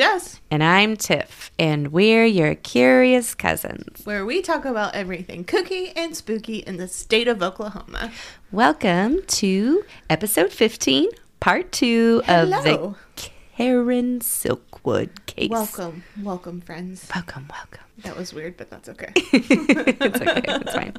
Jess, And I'm Tiff, and we're your curious cousins. where we talk about everything kooky and spooky in the state of Oklahoma. Welcome to episode 15, part two of the Karen Silkwood case. Welcome, welcome, friends. Welcome, welcome. That was weird, but that's okay. it's okay. It's fine.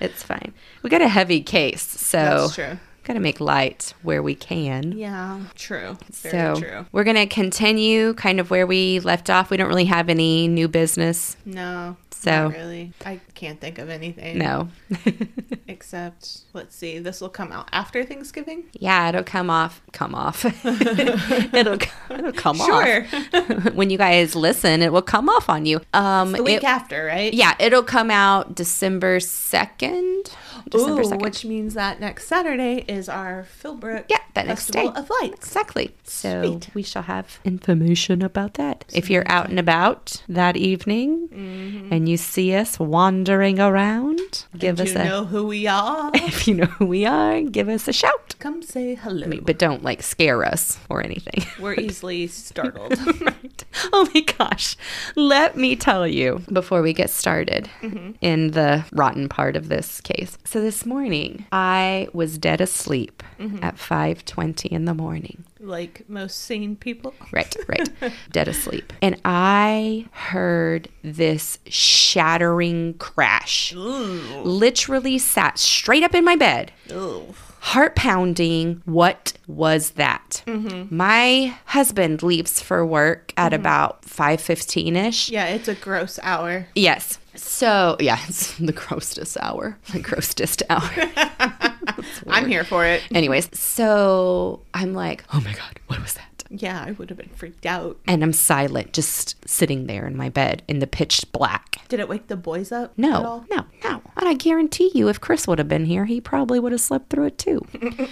It's fine. We got a heavy case, so That's true. Got to make light where we can. Yeah, true. Very so true. we're going to continue kind of where we left off. We don't really have any new business. No, So- not really. I can't think of anything. No. Except, let's see, this will come out after Thanksgiving. yeah, it'll come off. Come off. it'll, it'll come Sure. off. when you guys listen, it will come off on you. Um, The week it- after, right? yeah, it'll come out December 2nd. December Ooh, 2nd. which means that next Saturday is our Philbrook Yeah, that next Festival day. of Lights. Exactly. So Sweet. we shall have information about that. If you're out and about that evening mm-hmm. and you see us wandering around, give us you a know who we are? if you know who we are, give us a shout. Come say hello. But don't like scare us or anything. We're easily startled. right. Oh my gosh. Let me tell you before we get started mm-hmm. in the rotten part of this case. So this morning, I was dead asleep mm-hmm. at 5:20 in the morning. like most sane people. Right, right. dead asleep. And I heard this shattering crash. Ooh. Literally sat straight up in my bed Ooh. Heart pounding. What was that? Mm-hmm. My husband leaves for work at about 5:15 ish. Yeah, it's a gross hour. Yes. So, yeah, it's the grossest hour. The grossest hour. I'm here for it. Anyways, so I'm like, "Oh my god, what was that?" Yeah, I would have been freaked out. And I'm silent, just sitting there in my bed in the pitch black. Did it wake the boys up? at No, all? no, no. And I guarantee you, if Chris would have been here, he probably would have slept through it too.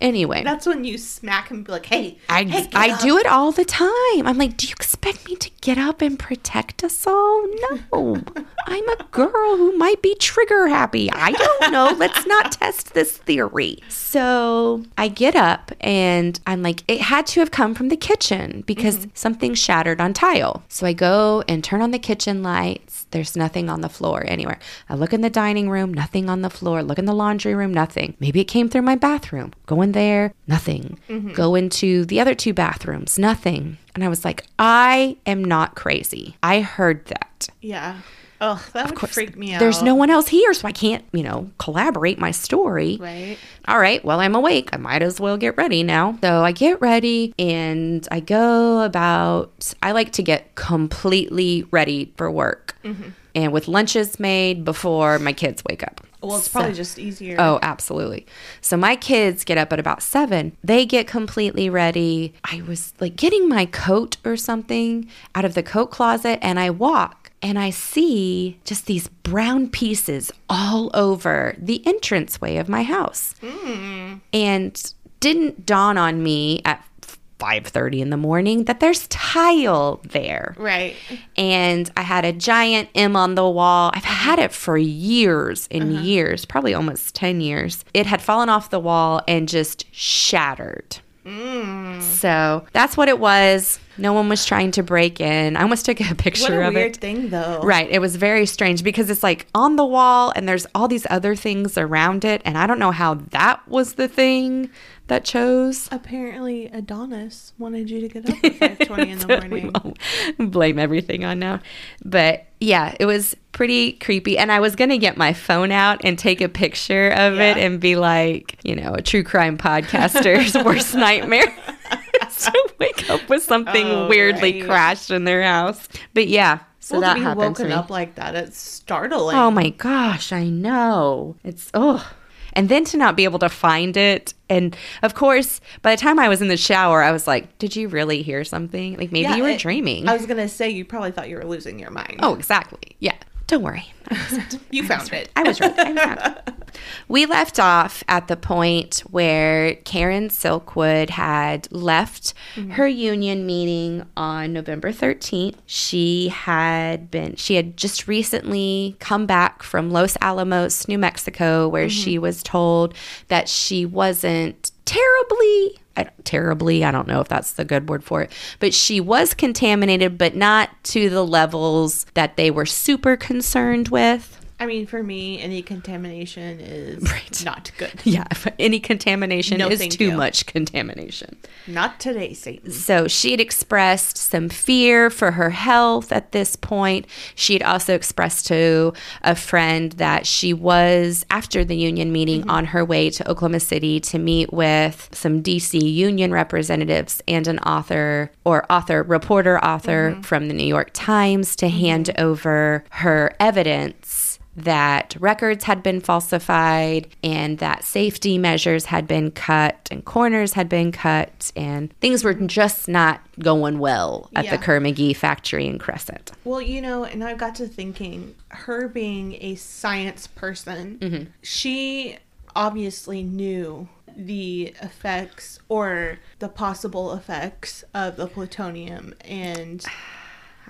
anyway, That's when you smack him and be like, hey, I, hey, get I up. do it all the time. I'm like, do you expect me to get up and protect us all? No. I'm a girl who might be trigger happy. I don't know. Let's not test this theory. So I get up and I'm like, it had to have come from the kitchen because mm-hmm. something shattered on tile. So I go and turn on the kitchen lights. There's nothing on the floor anywhere. I look in the dining room, nothing on the floor. Look in the laundry room, nothing. Maybe it came through my bathroom. Go in there, nothing. Mm-hmm. Go into the other two bathrooms, nothing. And I was like, I am not crazy. I heard that. Yeah. Oh, that would freak me out. There's no one else here, so I can't, you know, collaborate my story. Right. All right, well, I'm awake. I might as well get ready now. So I get ready and I go about, I like to get completely ready for work mm-hmm. and with lunches made before my kids wake up. Well, it's So- probably just easier. Oh, absolutely. So my kids get up at about seven. They get completely ready. I was like getting my coat or something out of the coat closet and I walk and I see just these brown pieces all over the entranceway of my house. Hmm. And didn't dawn on me at 5:30 in the morning that there's tile there Right. and I had a giant M on the wall. I've had it for years and uh-huh. years, probably almost 10 years. It had fallen off the wall and just shattered. Mm. So that's what it was. No one was trying to break in. I almost took a What picture a of weird it. thing, though. Right. It was very strange because it's like on the wall and there's all these other things around it. And I don't know how that was the thing that chose. Apparently, Adonis wanted you to get up at 5:20 in the morning. blame everything on now. But yeah, it was pretty creepy. And I was going to get my phone out and take a picture of it and be like, you know, a true crime podcaster's worst nightmare. to wake up with something Oh, weirdly right. crashed in their house. But yeah, so well, that to be happened to woken me. up like that, it's startling. Oh my gosh, I know. It's oh. And then to not be able to find it. And of course, by the time I was in the shower, I was like, Did you really hear something? Like maybe Yeah, you were it- dreaming. I was gonna say you probably thought you were losing your mind. oh, exactly. Yeah. Don't worry. you found it. I was right. I found it. We left off at the point where Karen Silkwood had left mm-hmm. her union meeting on November 13th. She had been, she had just recently come back from Los Alamos, New Mexico, where mm-hmm. she was told that she wasn't terribly I, terribly i don't know if that's the good word for it but she was contaminated but not to the levels that they were super concerned with I mean, for me, any contamination is Right. not good. yeah any contamination No, is too you. much contamination Not today, Satan. So she had expressed some fear for her health at this point. She had also expressed to a friend that she was, after the union meeting, mm-hmm. on her way to Oklahoma City to meet with some DC union representatives and an author or author, reporter author mm-hmm. from the New York Times to mm-hmm. hand over her evidence that records had been falsified and that safety measures had been cut and corners had been cut and things were just not going well at the Yeah. Kerr McGee factory in Crescent. Well, you know, and I got to thinking, her being a science person, mm-hmm. she obviously knew the effects or the possible effects of the plutonium and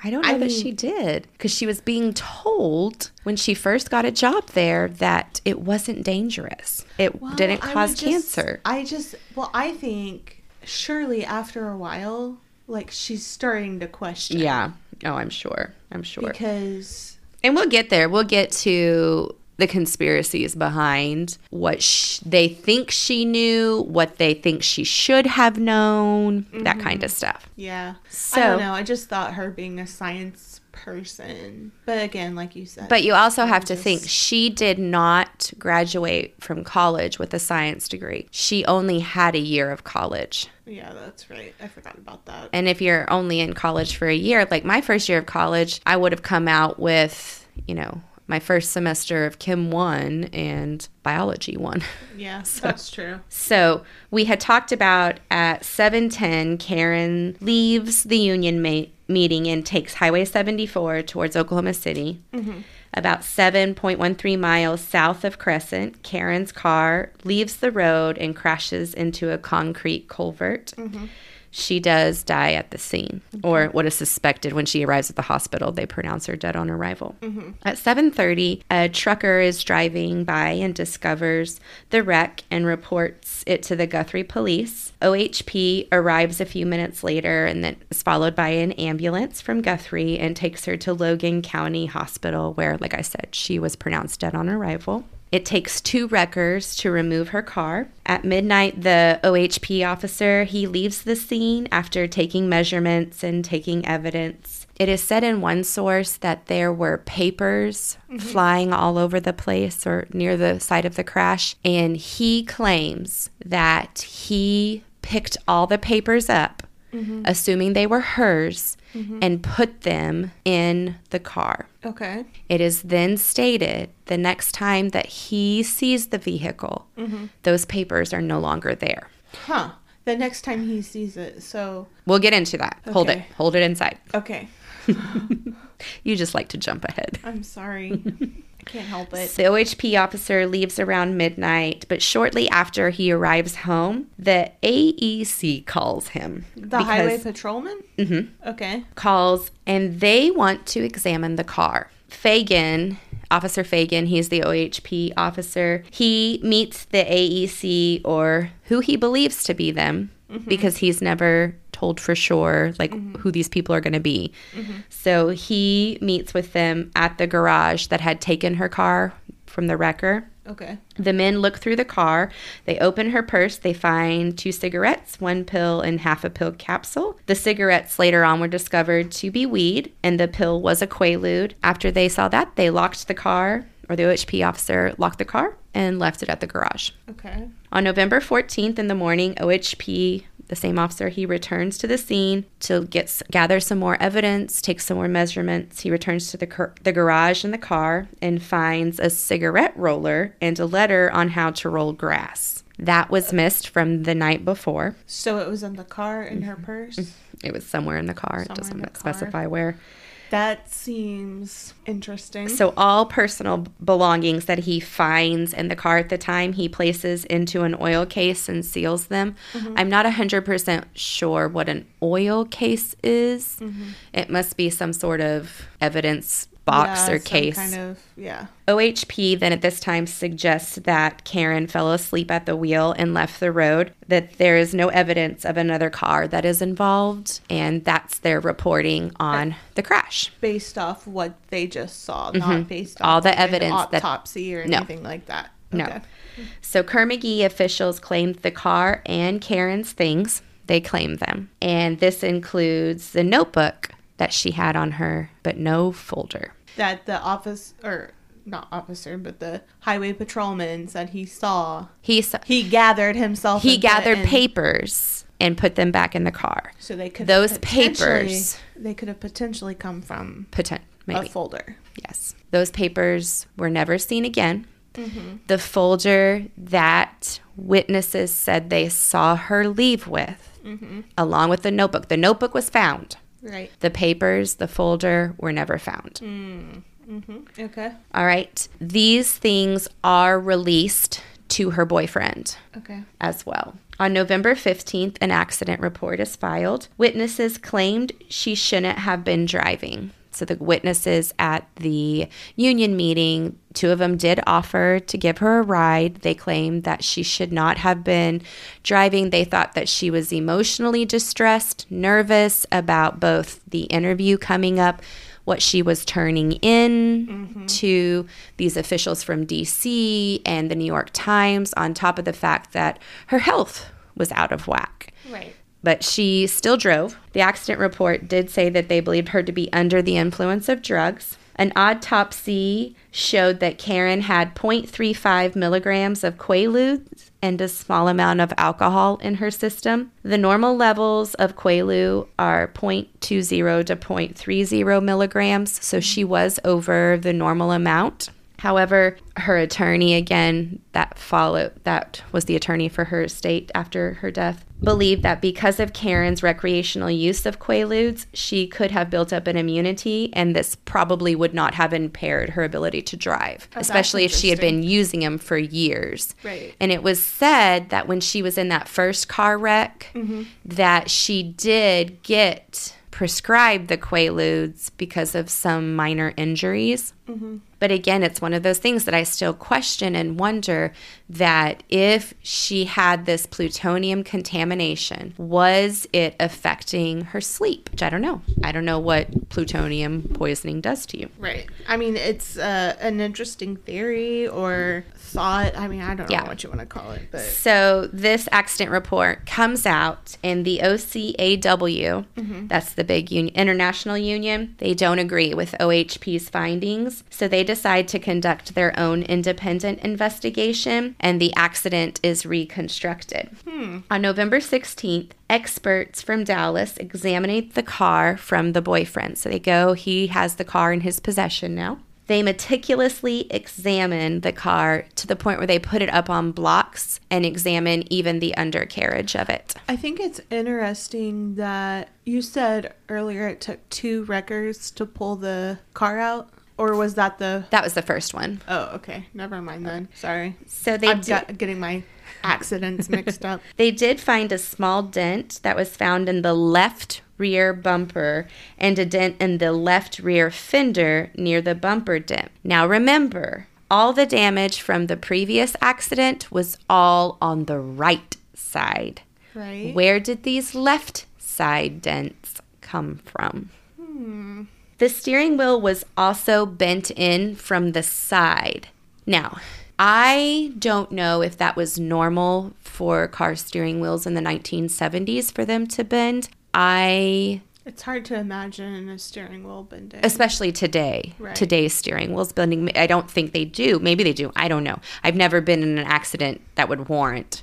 I don't know I that mean- she did because she was being told when she first got a job there that it wasn't dangerous. It Well, didn't I cause would just- cancer. I just, well, I think surely after a while, like she's starting to question. Yeah. Oh, I'm sure. I'm sure. Because, And we'll get there. We'll get to the conspiracies behind what sh- they think she knew, what they think she should have known, that mm-hmm. kind of stuff. yeah. I don't know. I just thought her being a science person. But again, like you said. But you also have to think she did not graduate from college with a science degree. She only had a year of college. Yeah, that's right. I forgot about that. And if you're only in college for a year, like my first year of college, I would have come out with, you know, my first semester of Chem 1 and Biology 1. Yeah, that's true. So we had talked about at 7:10 Karen leaves the union ma- meeting and takes Highway 74 towards Oklahoma City. Mm-hmm. About 7.13 miles south of Crescent, Karen's car leaves the road and crashes into a concrete culvert. Mm-hmm. She does die at the scene, or what is suspected when she arrives at the hospital. They pronounce her dead on arrival. At 7:30, a trucker is driving by and discovers the wreck and reports it to the Guthrie police. OHP arrives a few minutes later and then is followed by an ambulance from Guthrie and takes her to Logan County Hospital, where, like I said, she was pronounced dead on arrival. It takes two wreckers to remove her car. At midnight, the OHP officer, he leaves the scene after taking measurements and taking evidence. It is said in one source that there were papers mm-hmm. flying all over the place or near the site of the crash, and he claims that he picked all the papers up, Mm-hmm. assuming they were hers, mm-hmm. and put them in the car. Okay. It is then stated the next time that he sees the vehicle, mm-hmm. those papers are no longer there. Huh. The next time he sees it. So, We'll get into that. Hold it. Hold it inside. okay. You just like to jump ahead. I'm sorry. Can't help it. The OHP officer leaves around midnight, but shortly after he arrives home, the AEC calls him. The highway patrolman? Mm-hmm. Okay. calls and they want to examine the car. Fagan, Officer Fagan, he's the OHP officer, he meets the AEC or who he believes to be them because he's never told for sure like mm-hmm. who these people are going to be. Mm-hmm. So he meets with them at the garage that had taken her car from the wrecker. Okay. The men look through the car. They open her purse. They find two cigarettes, one pill, and half a pill capsule. The cigarettes later on were discovered to be weed, and the pill was a Quaalude. After they saw that, they locked the car, or the OHP officer locked the car and left it at the garage. Okay. On November 14th in the morning, OHP, the same officer, he returns to the scene to get gather some more evidence, take some more measurements. He returns to the car, the garage and the car and finds a cigarette roller and a letter on how to roll grass. That was missed from the night before. So it was in the car in her mm-hmm. purse? Mm-hmm. It was somewhere in the car. it Somewhere in doesn't specify where. That seems interesting. So all personal belongings that he finds in the car at the time, he places into an oil case and seals them. Mm-hmm. I'm not 100% sure what an oil case is. Mm-hmm. It must be some sort of evidence box Yeah, or case. Kind of, yeah. OHP then at this time suggests that Karen fell asleep at the wheel and left the road, that there is no evidence of another car that is involved, and that's their reporting on the crash. Based off what they just saw, not based on Mm-hmm. All the evidence that- autopsy or No. anything like that. No. So Kerr-McGee officials claimed the car and Karen's things. They claimed them. And this includes the notebook that she had on her, but no folder. That the office or not officer, but the highway patrolman said he saw. He s- He gathered himself. he gathered papers and put them back in the car. So they could those papers- They could have potentially come from Potent, maybe. a folder. Yes. Those papers were never seen again. Mm-hmm. The folder that witnesses said they saw her leave with, Mm-hmm. along with the notebook. The notebook was found. Right. The papers, the folder were never found. Mm-hmm. Okay. All right. These things are released to her boyfriend Okay. as well. On November 15th, an accident report is filed. Witnesses claimed she shouldn't have been driving. So the witnesses at the union meeting, two of them did offer to give her a ride. They claimed that she should not have been driving. They thought that she was emotionally distressed, nervous about both the interview coming up, what she was turning in mm-hmm. to these officials from DC and the New York Times, on top of the fact that her health was out of whack Right. But she still drove. The accident report did say that they believed her to be under the influence of drugs. An autopsy showed that Karen had 0.35 milligrams of Quaaludes and a small amount of alcohol in her system. The normal levels of Quaalude are 0.20 to 0.30 milligrams, so she was over the normal amount. However, her attorney, again, that followed, that was the attorney for her estate after her death, believed that because of Karen's recreational use of Quaaludes, she could have built up an immunity, and this probably would not have impaired her ability to drive, oh, that's especially if she had been using them for years. Right. And it was said that when she was in that first car wreck, mm-hmm. that she did get prescribed the Quaaludes because of some minor injuries. Mm-hmm. But again, it's one of those things that I still question and wonder that if she had this plutonium contamination, was it affecting her sleep? Which I don't know. I don't know what plutonium poisoning does to you. Right. I mean, it's uh, an interesting theory or thought. I mean, I don't Yeah. know what you want to call it, but So this accident report comes out, and the OCAW, that's the big union, international union, they don't agree with OHP's findings. So they decide to conduct their own independent investigation, and the accident is reconstructed. Hmm. On November 16th, experts from Dallas examined the car from the boyfriend. So they go, he has the car in his possession now. They meticulously examine the car to the point where they put it up on blocks and examine even the undercarriage of it. I think it's interesting that you said earlier it took two wreckers to pull the car out, or was that the? That was the first one. Oh, okay. Never mind then. Sorry. So they I'm did, got, getting my accidents mixed up. they did find a small dent that was found in the left rear bumper and a dent in the left rear fender near the bumper dent. Now remember, all the damage from the previous accident was all on the right side. Right. Where did these left side dents come from? Hmm. The steering wheel was also bent in from the side. Now, I don't know if that was normal for car steering wheels in the 1970s for them to bend. I, It's hard to imagine a steering wheel bending. especially today, Right. today's steering wheels bending, I don't think they do. Maybe they do. I don't know. I've never been in an accident that would warrant.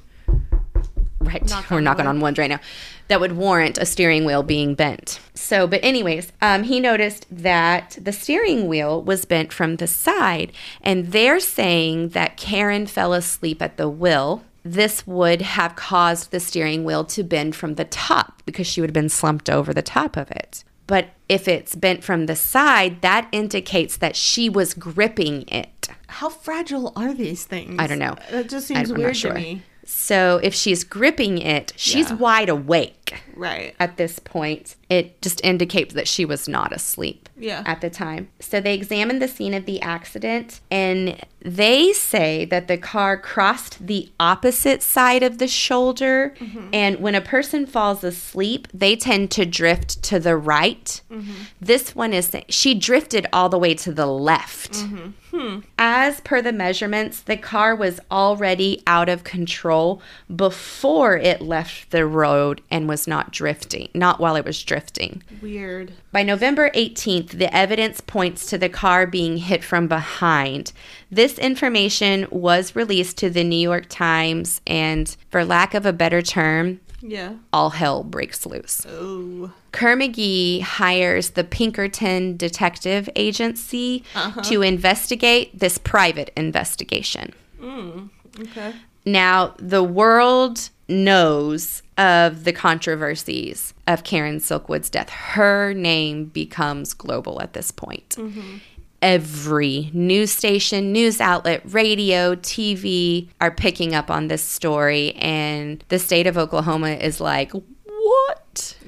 Right, Knock we're on knocking wood. on wood right now. That would warrant a steering wheel being bent. So, but anyways, um, he noticed that the steering wheel was bent from the side, and they're saying that Karen fell asleep at the wheel. This would have caused the steering wheel to bend from the top because she would have been slumped over the top of it. But if it's bent from the side, that indicates that she was gripping it. How fragile are these things? I don't know. It just seems I'm weird sure. to me. So if she's gripping it, she's Yeah. wide awake. Right. at this point. It just indicates that she was not asleep Yeah. at the time. So they examined the scene of the accident and they say that the car crossed the opposite side of the shoulder. Mm-hmm. And when a person falls asleep, they tend to drift to the right. Mm-hmm. This one is she drifted all the way to the left. Mm-hmm. Hmm. As per the measurements, the car was already out of control before it left the road and was not drifting, not while it was drifting. Weird. By November 18th, the evidence points to the car being hit from behind. This information was released to the New York Times, and for lack of a better term, Yeah. all hell breaks loose. Oh. Kerr-McGee hires the Pinkerton Detective Agency uh-huh. to investigate this private investigation. Mm, okay. Now, the world knows of the controversies of Karen Silkwood's death. Her name becomes global at this point. Mm-hmm. Every news station, news outlet, radio, TV are picking up on this story, and the state of Oklahoma is like,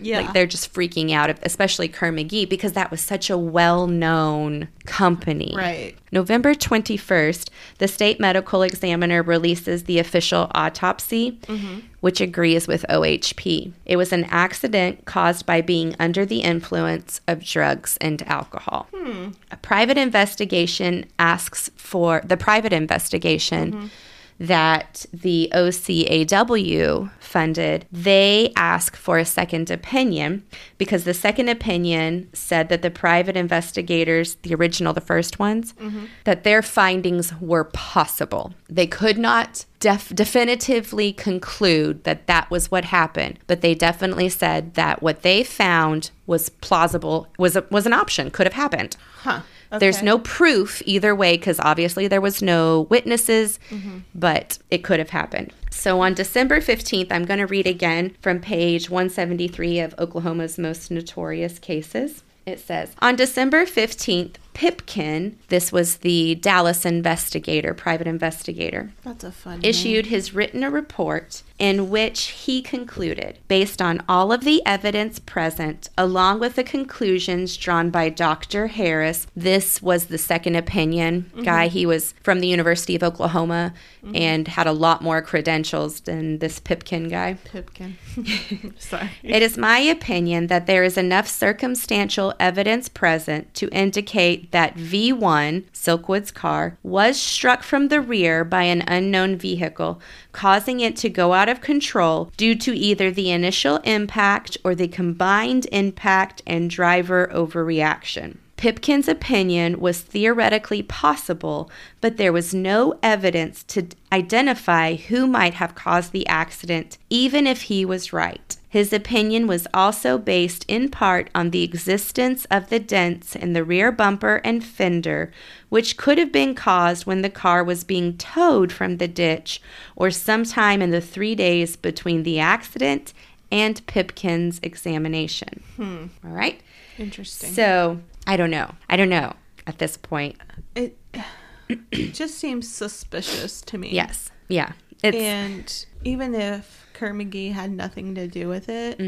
Yeah. Like they're just freaking out, especially Kerr McGee, because that was such a well known company. Right. November 21st, the state medical examiner releases the official autopsy, mm-hmm. which agrees with OHP. It was an accident caused by being under the influence of drugs and alcohol. Hmm. A private investigation asks for the private investigation. Mm-hmm. That the OCAW funded, they ask for a second opinion because the second opinion said that the private investigators, the original, the first ones, mm-hmm. that their findings were possible. They could not def- definitively conclude that that was what happened, but they definitely said that what they found was plausible, was a, was an option, could have happened. Huh. There's no proof either way because obviously there was no witnesses, mm-hmm. but it could have happened. So on December 15th, I'm going to read again from page 173 of Oklahoma's most notorious cases. It says On December 15th, Pipkin, this was the Dallas investigator, private investigator, That's a fun. issued his written report in which he concluded, based on all of the evidence present, along with the conclusions drawn by Dr. Harris, this was the second opinion mm-hmm. guy. He was from the University of Oklahoma mm-hmm. and had a lot more credentials than this Pipkin guy. Pipkin. Sorry. It is my opinion that there is enough circumstantial evidence present to indicate that V1, Silkwood's car, was struck from the rear by an unknown vehicle, causing it to go out of control due to either the initial impact or the combined impact and driver overreaction. Pipkin's opinion was theoretically possible, but there was no evidence to identify who might have caused the accident, even if he was right. His opinion was also based in part on the existence of the dents in the rear bumper and fender, which could have been caused when the car was being towed from the ditch or sometime in the three days between the accident and Pipkin's examination. Hmm. All right. Interesting. So I don't know. I don't know at this point. it, it just seems suspicious to me. Yes. Yeah. It's And even if Kerr McGee had nothing to do with it,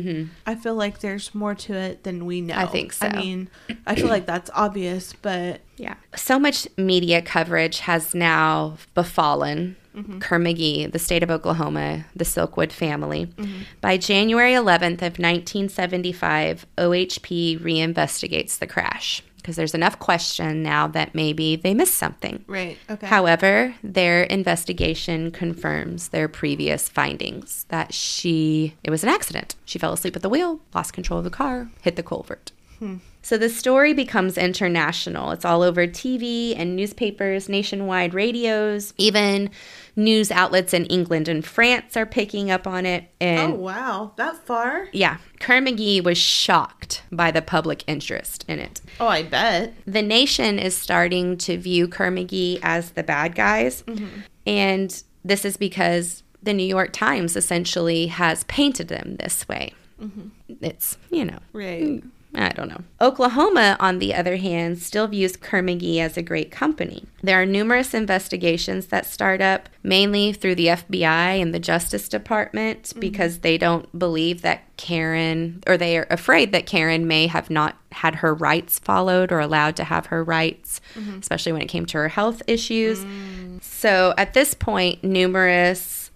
I feel like there's more to it than we know. Mm-hmm. I think so. I mean, I feel like that's obvious, but yeah. So much media coverage has now befallen Mm-hmm. Kerr McGee, the state of Oklahoma, the Silkwood family. Mm-hmm. By January 11th of 1975, OHP reinvestigates the crash because there's enough question now that maybe they missed something. right. Okay. However, their investigation confirms their previous findings that she, it was an accident. She fell asleep at the wheel, lost control of the car, hit the culvert. Hmm. So the story becomes international. It's all over TV and newspapers, nationwide radios, even news outlets in England and France are picking up on it. And oh wow, that far? yeah, Kerr McGee was shocked by the public interest in it. Oh, I bet. The nation is starting to view Kerr McGee as the bad guys. Mm-hmm. And this is because the New York Times essentially has painted them this way. Mm-hmm. It's, you know, Right. I don't know. Oklahoma, on the other hand, still views Kerr-McGee as a great company. There are numerous investigations that start up, mainly through the FBI and the Justice Department, mm-hmm. because they don't believe that Karen, or they are afraid that Karen may have not had her rights followed or allowed to have her rights, mm-hmm. especially when it came to her health issues. Mm. So at this point, numerous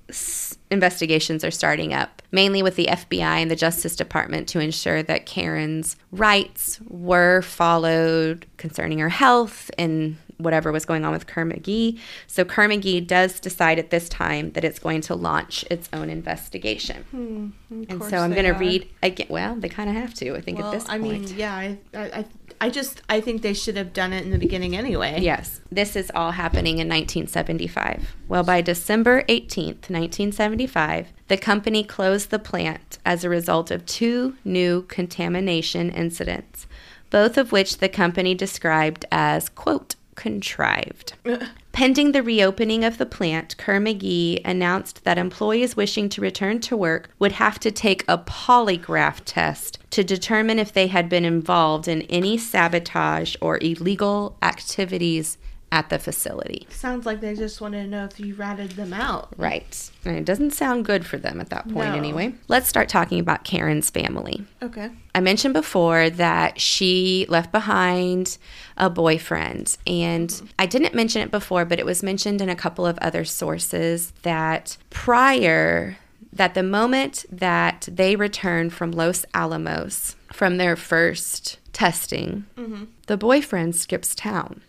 investigations are starting up, mainly with the FBI and the Justice Department to ensure that Karen's rights were followed concerning her health and whatever was going on with Kerr-McGee. So Kerr-McGee does decide at this time that it's going to launch its own investigation. Hmm, and so I'm going to read again. Well, they kind of have to, I think, well, at this point. I mean, yeah, I, I, I just I think they should have done it in the beginning anyway. Yes. This is all happening in 1975. Well, by December 18th, 1975, the company closed the plant as a result of two new contamination incidents, both of which the company described as quote contrived. Pending the reopening of the plant, Kerr-McGee announced that employees wishing to return to work would have to take a polygraph test to determine if they had been involved in any sabotage or illegal activities at the facility. Sounds like they just wanted to know if you ratted them out. Right. And it doesn't sound good for them at that point, no. anyway. Let's start talking about Karen's family. Okay. I mentioned before that she left behind a boyfriend. And. I didn't mention it before, but it was mentioned in a couple of other sources that prior that the moment that they returned from Los Alamos from their first testing, mm-hmm. the boyfriend skips town.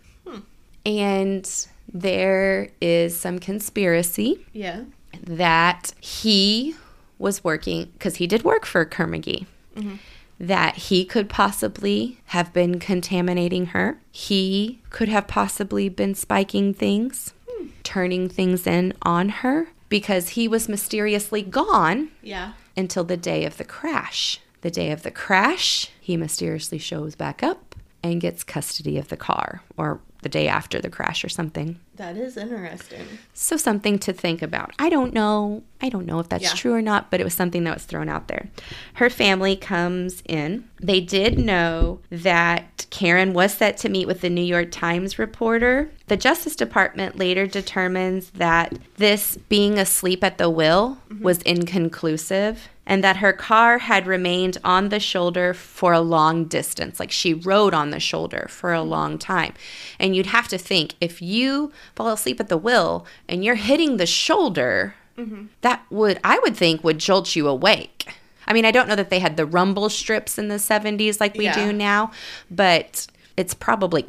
And there is some conspiracy. Yeah. That he was working, because he did work for Kerr-McGee, mm-hmm. that he could possibly have been contaminating her. He could have possibly been spiking things, hmm. turning things in on her, because he was mysteriously gone. Yeah. Until the day of the crash. The day of the crash, he mysteriously shows back up and gets custody of the car, or the day after the crash or something. That is interesting. So something to think about. I don't know. I don't know if that's yeah. true or not, but it was something that was thrown out there. Her family comes in. They did know that Karen was set to meet with the New York Times reporter. The Justice Department later determines that this being asleep at the wheel mm-hmm. was inconclusive and that her car had remained on the shoulder for a long distance. Like she rode on the shoulder for a long time. And you'd have to think if you fall asleep at the wheel and you're hitting the shoulder, mm-hmm. that would, I would think, would jolt you awake. I mean, I don't know that they had the rumble strips in the 70s like we yeah. do now, but it's probably,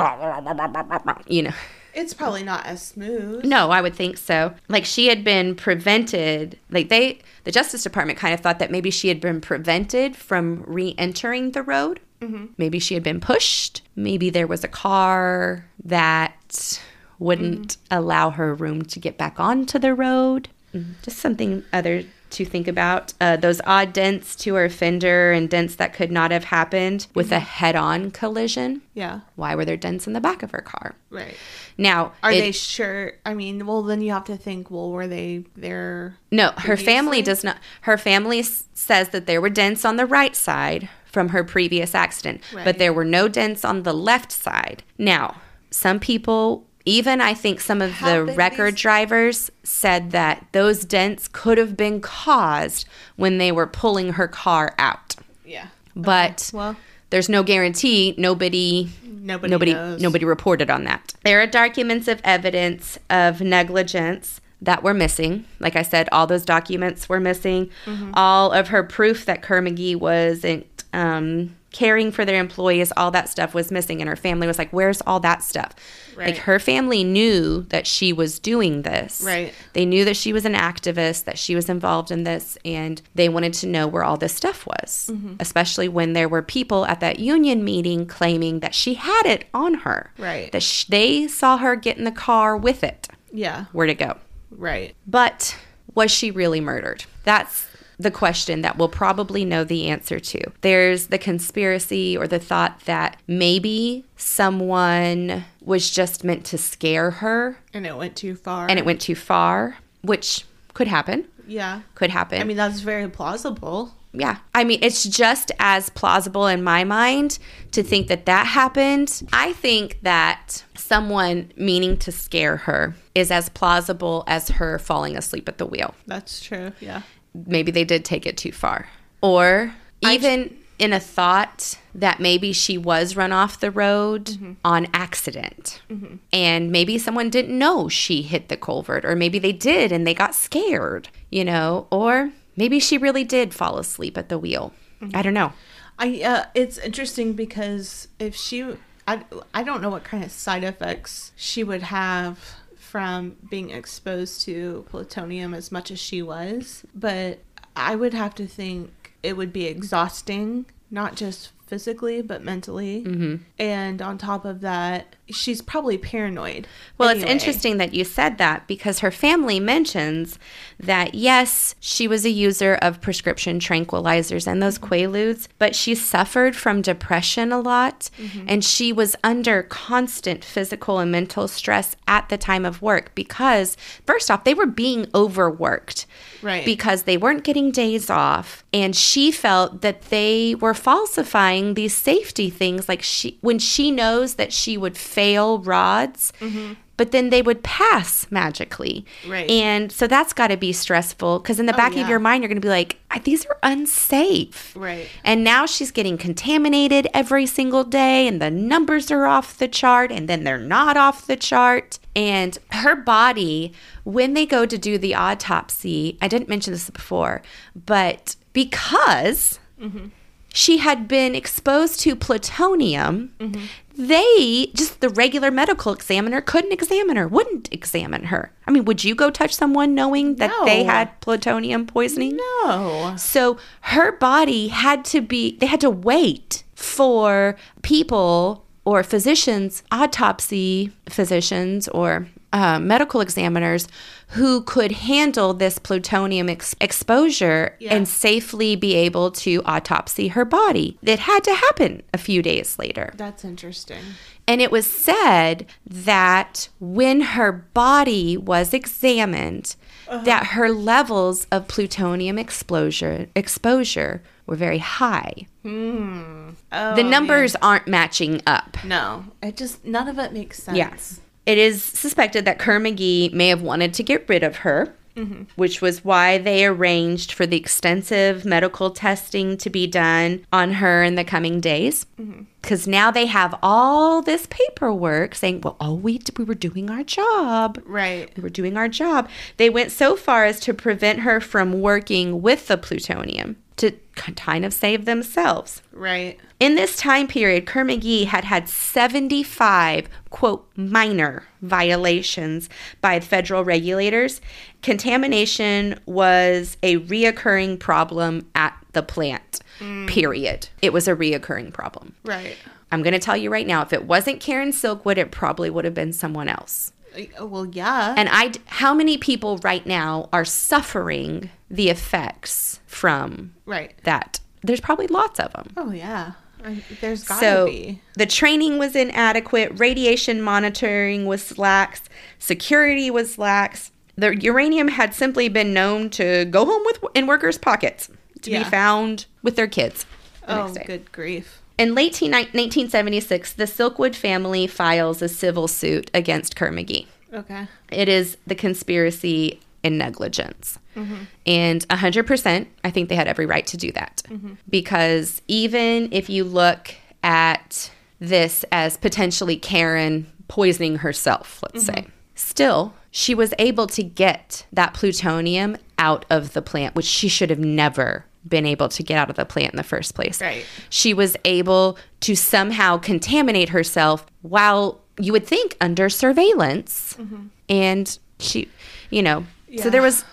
you know. It's probably not as smooth. No, I would think so. Like she had been prevented, like they, the Justice Department kind of thought that maybe she had been prevented from re entering the road. Mm-hmm. Maybe she had been pushed. Maybe there was a car that wouldn't mm-hmm. allow her room to get back onto the road. Mm-hmm. Just something other to think about. Uh, those odd dents to her fender and dents that could not have happened with a mm-hmm. head on collision. Yeah. Why were there dents in the back of her car? Right. Now, are it, they sure? I mean, well, then you have to think, well, were they there? No, her family does not. Her family says that there were dents on the right side from her previous accident, right. but there were no dents on the left side. Now, some people even I think some of How the record these- drivers said that those dents could have been caused when they were pulling her car out. Yeah. But okay. well, there's no guarantee. Nobody nobody nobody, knows. nobody reported on that. There are documents of evidence of negligence that were missing. Like I said, all those documents were missing. Mm-hmm. All of her proof that Kerr-McGee wasn't um, caring for their employees, all that stuff was missing. And her family was like, Where's all that stuff? Right. Like her family knew that she was doing this. Right. They knew that she was an activist, that she was involved in this, and they wanted to know where all this stuff was. Mm-hmm. Especially when there were people at that union meeting claiming that she had it on her. Right. That sh- they saw her get in the car with it. Yeah. Where'd it go? Right. But was she really murdered? That's the question that we'll probably know the answer to. There's the conspiracy or the thought that maybe someone was just meant to scare her. And it went too far. And it went too far, which could happen. Yeah. Could happen. I mean, that's very plausible. yeah. I mean, it's just as plausible in my mind to think that that happened. I think that someone meaning to scare her is as plausible as her falling asleep at the wheel. That's true. Yeah. Maybe they did take it too far. Or even in a thought that maybe she was run off the road mm-hmm. on accident. Mm-hmm. And maybe someone didn't know she hit the culvert, or maybe they did and they got scared, you know, or maybe she really did fall asleep at the wheel. Mm-hmm. I don't know. I uh, it's interesting because if she I, I don't know what kind of side effects she would have from being exposed to plutonium as much as she was, but I would have to think it would be exhausting, not just physically but mentally. Mm-hmm. And on top of that, she's probably paranoid. Well, anyway. it's interesting that you said that because her family mentions that yes, she was a user of prescription tranquilizers and those quaaludes, but she suffered from depression a lot and she was under constant physical and mental stress at the time of work because first off, they were being overworked. Right. Because they weren't getting days off and she felt that they were falsifying these safety things like she when she knows that she would fail rods mm-hmm. but then they would pass magically Right. and so that's got to be stressful because in the oh, back yeah. of your mind you're going to be like these are unsafe Right. and now she's getting contaminated every single day, and the numbers are off the chart, and then they're not off the chart. And her body, when they go to do the autopsy, I didn't mention this before, but because mm-hmm. She had been exposed to plutonium, they just the regular medical examiner couldn't examine her, wouldn't examine her. I mean, would you go touch someone knowing that they had plutonium poisoning? No. So her body had to be, they had to wait for people or physicians, autopsy physicians or uh, medical examiners who could handle this plutonium ex- exposure Yeah. and safely be able to autopsy her body. It had to happen a few days later. That's interesting. And it was said that when her body was examined, uh-huh. that her levels of plutonium exposure exposure were very high. Hmm. Oh, the numbers aren't matching up. No, it just none of it makes sense. Yes. It is suspected that Kerr McGee may have wanted to get rid of her, mm-hmm. which was why they arranged for the extensive medical testing to be done on her in the coming days. Mm-hmm. Because now they have all this paperwork saying, well, oh, we, we were doing our job. Right. We were doing our job. They went so far as to prevent her from working with the plutonium to kind of save themselves. Right. In this time period, Kerr McGee had had 75, quote, minor violations by federal regulators. Contamination was a reoccurring problem at the plant, period. It was a reoccurring problem. Right. I'm going to tell you right now if it wasn't Karen Silkwood, it probably would have been someone else. Uh, Well, yeah. And I, how many people right now are suffering the effects from right. that? There's probably lots of them. Oh yeah. There's gotta So be. the training was inadequate, radiation monitoring was lax, security was lax. The uranium had simply been known to go home with in workers' pockets to Yeah. be found with their kids. the Oh, good grief. In late teen- 1976, the Silkwood family files a civil suit against Kerr McGee. Okay. It is the conspiracy and negligence. Mm-hmm. And 100%, I think they had every right to do that. Mm-hmm. Because even if you look at this as potentially Karen poisoning herself, let's mm-hmm. say, still, she was able to get that plutonium out of the plant, which she should have never been able to get out of the plant in the first place. Right. She was able to somehow contaminate herself while you would think under surveillance. And she, you know, so there was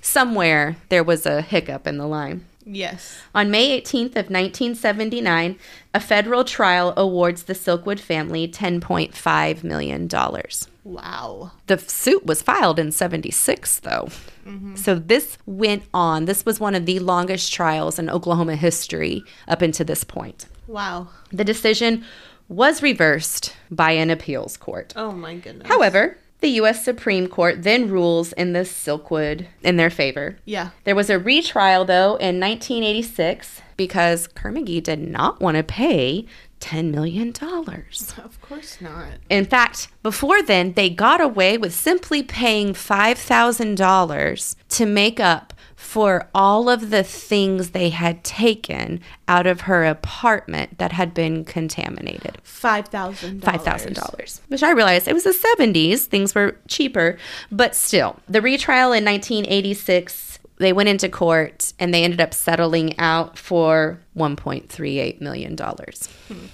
somewhere there was a hiccup in the line. Yes. On May 18th of 1979, a federal trial awards the Silkwood family 10.5 million dollars. Wow. The suit was filed in 76 though. Mm-hmm. So this went on. This was one of the longest trials in Oklahoma history up until this point. Wow. The decision was reversed by an appeals court. Oh my goodness. However, The U.S. Supreme Court then rules in the Silkwood in their favor. Yeah. There was a retrial, though, in 1986 because Kerr-McGee did not want to pay $10 million. Of course not. In fact, before then, they got away with simply paying $5,000 to make up for all of the things they had taken out of her apartment that had been contaminated. Five thousand. Five thousand dollars, which I realized it was the seventies; things were cheaper, but still, the retrial in 1986, they went into court and they ended up settling out for 1.38 million dollars. Hmm.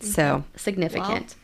So significant.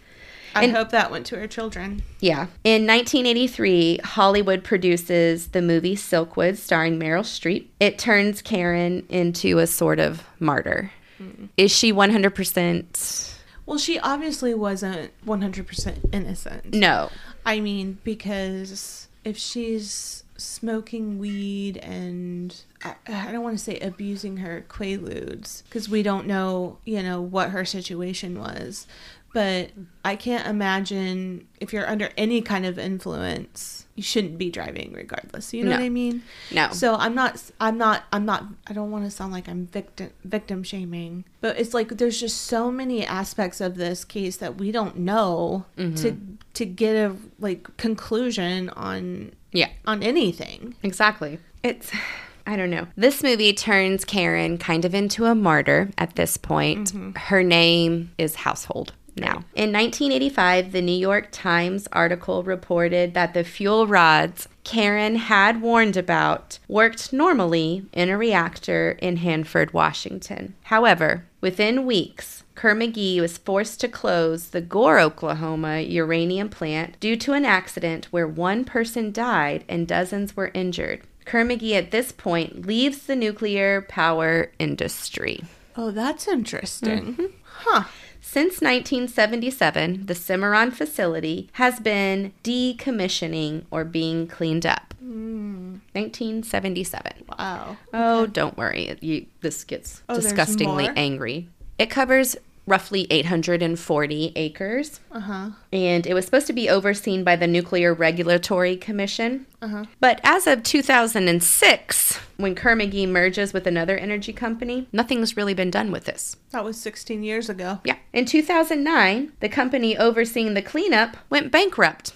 I And- hope that went to her children. Yeah. In 1983, Hollywood produces the movie Silkwood starring Meryl Streep. It turns Karen into a sort of martyr. Hmm. Is she 100%? Well, she obviously wasn't one hundred percent innocent. No. I mean, because if she's smoking weed and I, I don't want to say abusing her quaaludes because we don't know, you know, what her situation was. But I can't imagine if you're under any kind of influence, you shouldn't be driving regardless. You know No. what I mean? No. So I'm not, I'm not, I'm not, I don't want to sound like I'm victim, victim shaming, but it's like there's just so many aspects of this case that we don't know mm-hmm. to, to get a like conclusion on, Yeah. on anything. Exactly. It's I don't know. This movie turns Karen kind of into a martyr at this point. Mm-hmm. Her name is Household now. In 1985, the New York Times article reported that the fuel rods Karen had warned about worked normally in a reactor in Hanford, Washington. However, within weeks, Kerr McGee was forced to close the Gore, Oklahoma uranium plant due to an accident where one person died and dozens were injured. Kerr McGee at this point leaves the nuclear power industry. Oh, that's interesting. Mm-hmm. Huh. Since 1977, the Cimarron facility has been decommissioning or being cleaned up. Hmm. 1977. Wow. Oh, don't worry. You, this gets Oh, disgustingly angry. It covers roughly 840 acres, Uh huh. and it was supposed to be overseen by the Nuclear Regulatory Commission. Uh-huh. But as of 2006, when Kerr-McGee merges with another energy company, nothing's really been done with this. That was 16 years ago. Yeah. In 2009, the company overseeing the cleanup went bankrupt.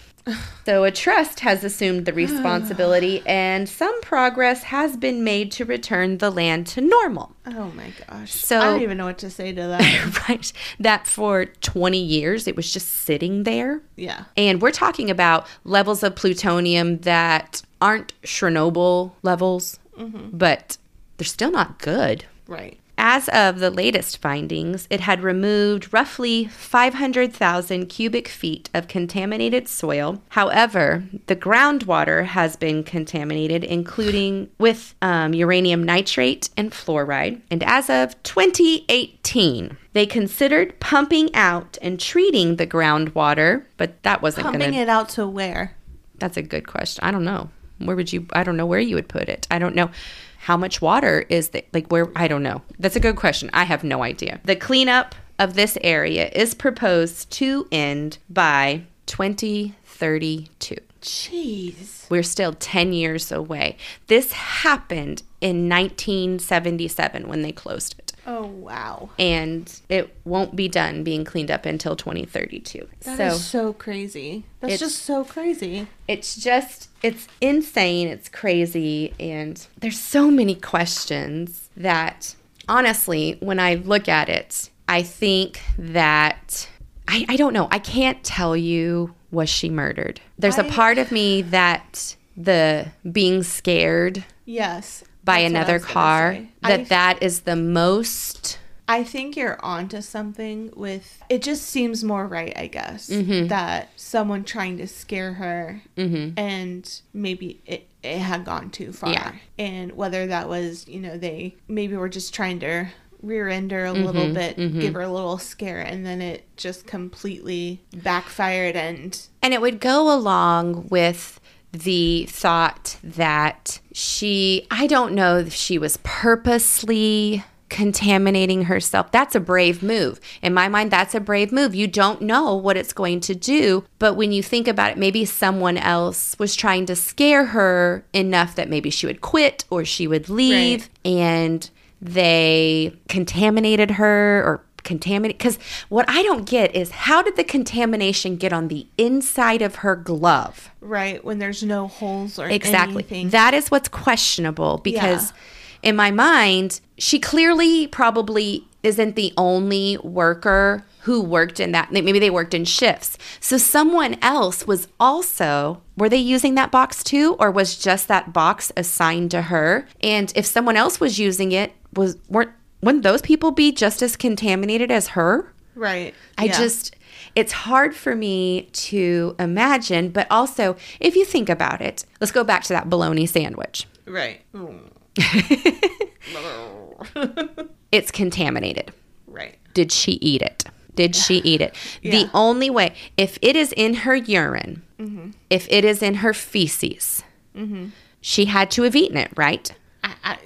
So a trust has assumed the responsibility, and some progress has been made to return the land to normal. Oh my gosh. So- I don't even know what to say to that. right. That for 20 years it was just sitting there. yeah. And we're talking about levels of plutonium that aren't Chernobyl levels, mm-hmm. but they're still not good. Right. As of the latest findings, it had removed roughly 500,000 cubic feet of contaminated soil. However, the groundwater has been contaminated, including with um, uranium nitrate and fluoride. And as of 2018, they considered pumping out and treating the groundwater, but that wasn't Pumping to. it out to where? That's a good question. I don't know. Where would you? I don't know where you would put it. I don't know how much water is like where. I don't know. That's a good question. I have no idea. The cleanup of this area is proposed to end by 2032. Jeez. We're still 10 years away. This happened in 1977 when they closed it. Oh wow. And it won't be done being cleaned up until 2032. That so is so crazy. That's It's- just so crazy. it's just it's insane it's crazy and there's so many questions that honestly when i look at it i think that i, I don't know i can't tell you was she murdered there's a I- part of me that the being scared Yes. By that's another car that that is the most I think you're onto something with it just seems more right, I guess. Mm-hmm. That someone trying to scare her mhm, and maybe it, it had gone too far. Yeah. And whether that was, you know, they maybe were just trying to rear end her a little bit, give her a little scare, and then it just completely backfired and And it would go along with the thought that she, I don't know if she was purposely contaminating herself. That's a brave move. In my mind, that's a brave move. You don't know what it's going to do. But when you think about it, maybe someone else was trying to scare her enough that maybe she would quit or she would leave Right. and they contaminated her or contaminate because what i don't get is how did the contamination get on the inside of her glove Right. When there's no holes or Exactly. anything. That is what's questionable because in my mind, she clearly probably isn't the only worker who worked in that. Maybe they worked in shifts. So someone else was also, were they using that box too? Or was just that box assigned to her? And if someone else was using it, was weren't wouldn't those people be just as contaminated as her? right. I Yeah. just, it's hard for me to imagine. But also, if you think about it, let's go back to that bologna sandwich. Right. It's contaminated. right. Did she eat it? Did she eat it? Yeah. The only way, if it is in her urine, Mm-hmm. if it is in her feces, she had to have eaten it, right? I, I,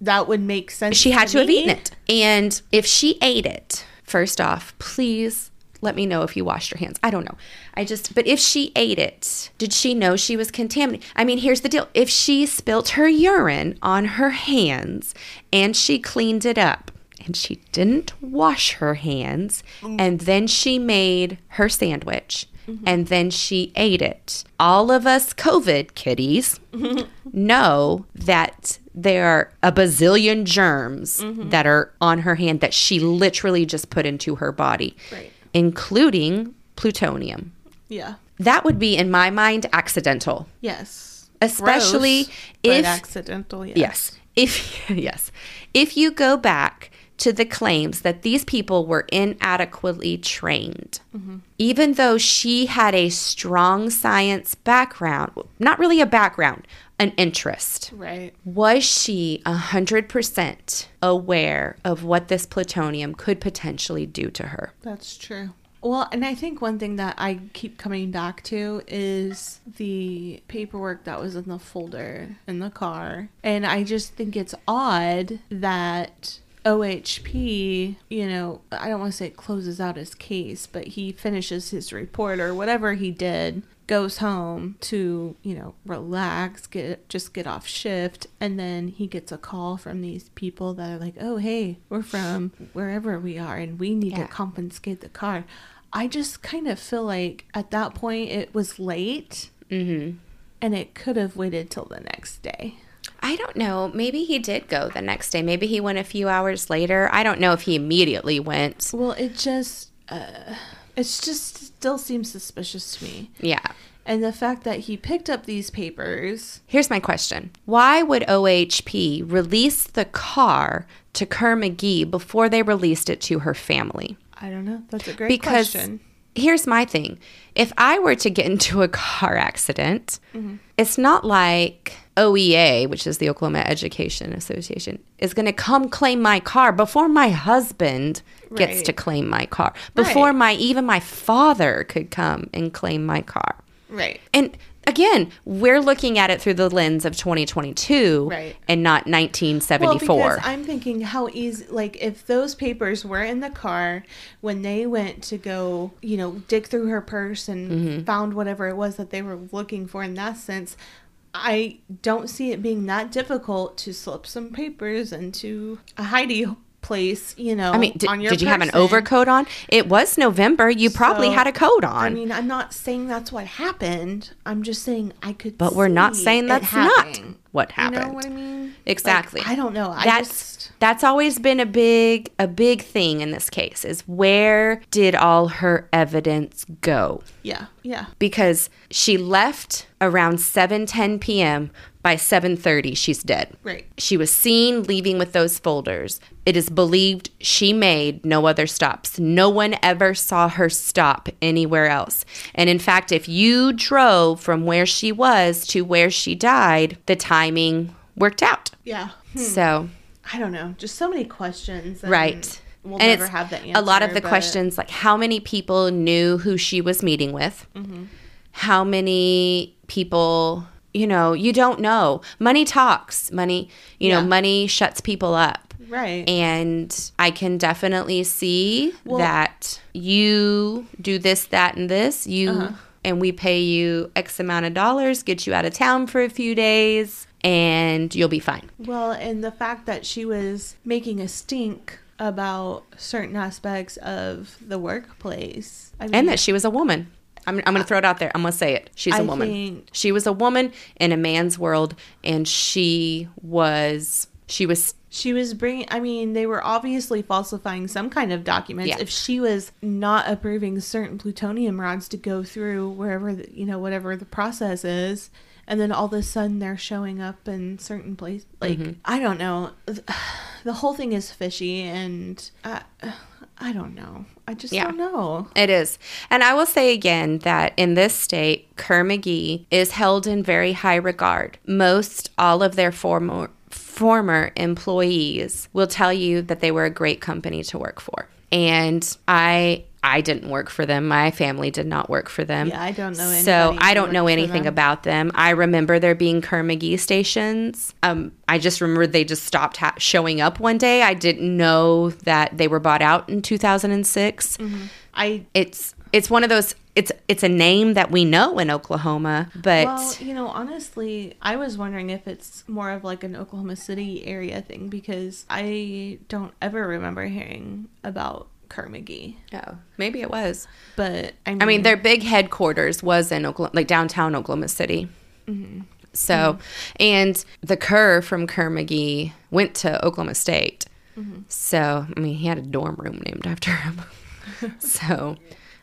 that would make sense. She had to have me. eaten it. And if she ate it, first off, please let me know if you washed your hands. I don't know. I just, but if she ate it, did she know she was contaminated? I mean, here's the deal if she spilt her urine on her hands and she cleaned it up, and she didn't wash her hands, mm. and then she made her sandwich. Mm-hmm. And then she ate it. All of us COVID kitties know that there are a bazillion germs mm-hmm. that are on her hand that she literally just put into her body, Right. including plutonium. Yeah. That would be, in my mind, accidental. Yes. Especially Gross, if- accidental. Yes. Yes. If yes. If you go back to the claims that these people were inadequately trained, mm-hmm. even though she had a strong science background, not really a background, an interest, Right. was she 100% aware of what this plutonium could potentially do to her? That's true. Well, and I think one thing that I keep coming back to is the paperwork that was in the folder in the car. And I just think it's odd that OHP, you know, I don't want to say it closes out his case, but he finishes his report or whatever he did, goes home to, you know, relax, get just get off shift, and then he gets a call from these people that are like, "Oh, hey, we're from wherever we are and we need Yeah. to confiscate the car." I just kind of feel like at that point it was late Mm-hmm. and it could have waited till the next day. I don't know. Maybe he did go the next day. Maybe he went a few hours later. I don't know if he immediately went. Well, it just uh it's just still seems suspicious to me. Yeah. And the fact that he picked up these papers, Here's my question Why would OHP release the car to Kerr McGee before they released it to her family? I don't know. That's a great question. Because question. here's my thing if I were to get into a car accident, Mm-hmm. it's not like OEA, which is the Oklahoma Education Association, is going to come claim my car before my husband gets to claim my car, before Right. my even my father could come and claim my car. Right. And again, we're looking at it through the lens of 2022 Right. and not Well, 1974. because I'm thinking how easy, like, if those papers were in the car when they went to go, you know, dig through her purse and Mm-hmm. found whatever it was that they were looking for in that sense, I don't see it being that difficult to slip some papers into a hidey place, you know. I mean, did, on your did you have an overcoat on? It was November. You probably So, had a coat on. I mean, I'm not saying that's what happened. I'm just saying I could. But we're not saying that's not what happened. You know what I mean? Like, Exactly. I don't know. I that's just that's always been a big a big thing in this case is where did all her evidence go? yeah yeah Because she left around 7:10 p.m. by 7:30 she's dead. right She was seen leaving with those folders. It is believed she made no other stops. No one ever saw her stop anywhere else. And in fact, if you drove from where she was to where she died, the timing worked out. yeah. Hmm. So, I don't know. Just so many questions. and right. We'll and never it's have the answer. a lot of the but- questions like how many people knew who she was meeting with? Mm-hmm. How many people, you know, you don't know. Money talks. Money, you know, money shuts people up. Right. And I can definitely see Well- that you do this, that, and this. You Uh-huh. and we pay you X amount of dollars, get you out of town for a few days, and you'll be fine. Well, and the fact that she was making a stink about certain aspects of the workplace. I mean, And that she was a woman. I'm, I'm going to throw it out there. I'm going to say it. She's a I woman. think- She was a woman in a man's world, and she was she was she was bringing, I mean, they were obviously falsifying some kind of documents. Yeah. If she was not approving certain plutonium rods to go through wherever, the, you know, whatever the process is, and then all of a sudden they're showing up in certain places. Like, Mm-hmm. I don't know. The whole thing is fishy, and I, I don't know. I just Yeah. don't know. It is. And I will say again that in this state, Kerr McGee is held in very high regard. Most all of their former former employees will tell you that they were a great company to work for. And I I didn't work for them. My family did not work for them. Yeah, I don't know So I don't know anything them. about them. I remember there being Kerr McGee stations. Um, I just remember they just stopped ha- showing up one day. I didn't know that they were bought out in 2006 I it's it's one of those it's it's a name that we know in Oklahoma, but Well, you know, honestly, I was wondering if it's more of like an Oklahoma City area thing because I don't ever remember hearing about Kerr McGee. oh, maybe it was. But I mean, I mean, their big headquarters was in Oklahoma, like downtown Oklahoma City. Mm-hmm. So, and the Kerr from Kerr McGee went to Oklahoma State. Mm-hmm. So, I mean, he had a dorm room named after him. so,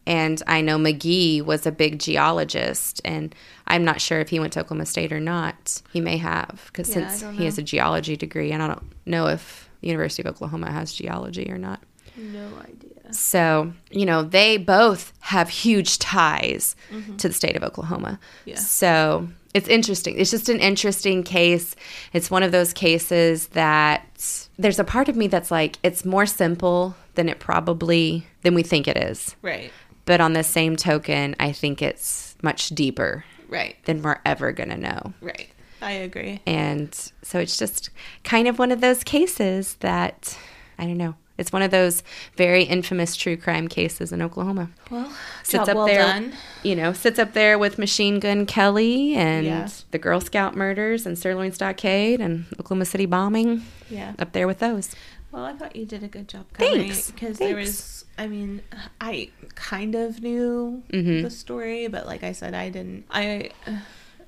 and I know McGee was a big geologist, and I'm not sure if he went to Oklahoma State or not. He may have, because Yeah, since he has a geology degree, and I don't know if the University of Oklahoma has geology or not. no idea. So, you know, they both have huge ties to the state of Oklahoma. Yeah. So it's interesting. It's just an interesting case. It's one of those cases that there's a part of me that's like, it's more simple than it probably, than we think it is. Right. But on the same token, I think it's much deeper Right. than we're ever going to know. Right. I agree. And so it's just kind of one of those cases that, I don't know, it's one of those very infamous true crime cases in Oklahoma. Well, Sits up well there, done. you know, sits up there with Machine Gun Kelly and Yeah. the Girl Scout murders and Sirloin Stockade and Oklahoma City bombing Yeah. up there with those. Well, I thought you did a good job covering Thanks. because there was. I mean, I kind of knew Mhm. the story, but like I said, I didn't. I.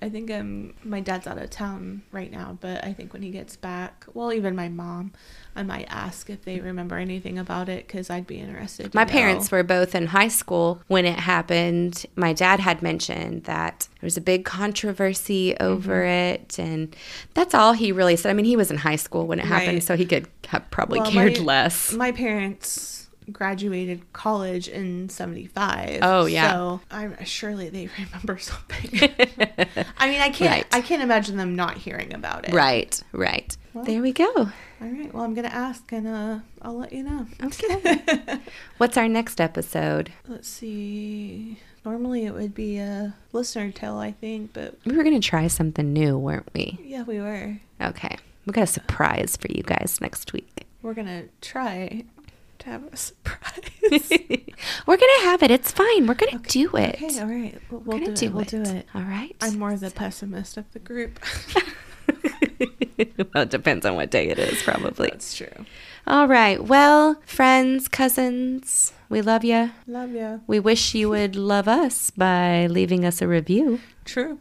I think um my dad's out of town right now, but I think when he gets back, well, even my mom, I might ask if they remember anything about it because I'd be interested. My know. parents were both in high school when it happened. My dad had mentioned that there was a big controversy over Mm-hmm. it, and that's all he really said. I mean, he was in high school when it happened, Right. so he could have probably Well, cared my- less. My parents graduated college in 75 Oh, yeah. so i'm surely they remember something i mean i can't Right. i can't imagine them not hearing about it right, right. there we go. all right well i'm gonna ask and uh i'll let you know Okay. What's our next episode? let's see normally it would be a listener tell i think but We were going to try something new, weren't we? yeah we were Okay. We got a surprise for you guys next week. we're gonna try to have a surprise we're to have it. It's fine. We're going to do it. okay all right we'll, We're we'll do, to it do, we'll do it All right. i'm more the pessimist of the group well, it depends on what day it is, probably. that's true All right. Well, friends, cousins, we love you. love ya We wish you would love us by leaving us a review true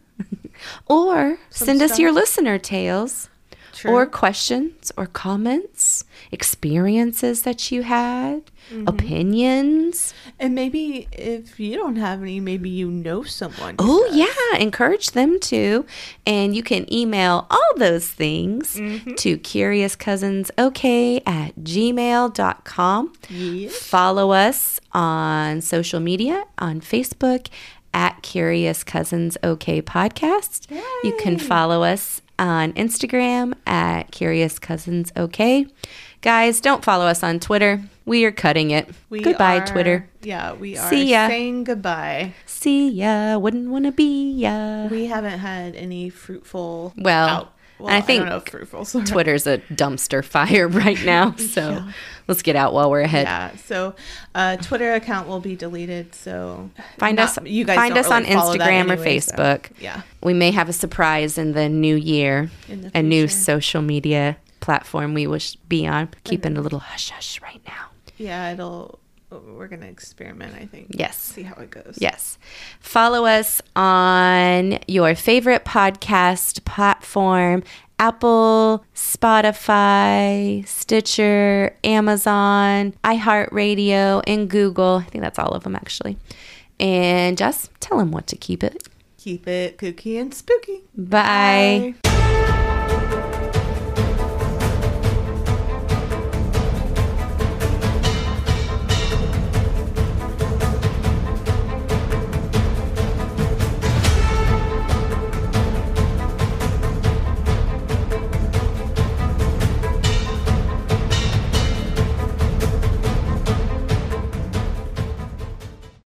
or Some send us your listener tales True. or questions or comments, experiences that you had, Mm-hmm. opinions. And maybe if you don't have any, maybe you know someone. Oh, yeah. Encourage them to. And you can email all those things Mm-hmm. to curiousokousinsok at gmail.com. Yes. Follow us on social media on Facebook at Curious Cousins OK Podcast. You can follow us on Instagram at Curious Cousins OK. Guys, don't follow us on Twitter. We are cutting it. We Goodbye, are- Twitter. Yeah, we are See ya. saying goodbye. See ya. Wouldn't want to be ya. We haven't had any fruitful Well, out Well, I think don't know if fruitful's. Twitter's a dumpster fire right now. So Yeah. let's get out while we're ahead. Yeah, so uh, Twitter account will be deleted. So Find not- us You guys find us on really that Instagram or anyway, so- Facebook. yeah, We may have a surprise in the new year, In the a new social media platform we will be on. Keeping a little hush hush right now. yeah. It'll. We're gonna experiment. I think. Yes. See how it goes. Yes. Follow us on your favorite podcast platform Apple, Spotify, Stitcher, Amazon, iHeartRadio, and Google. I think that's all of them actually. And just tell them what to keep it. Keep it kooky and spooky. Bye. Bye.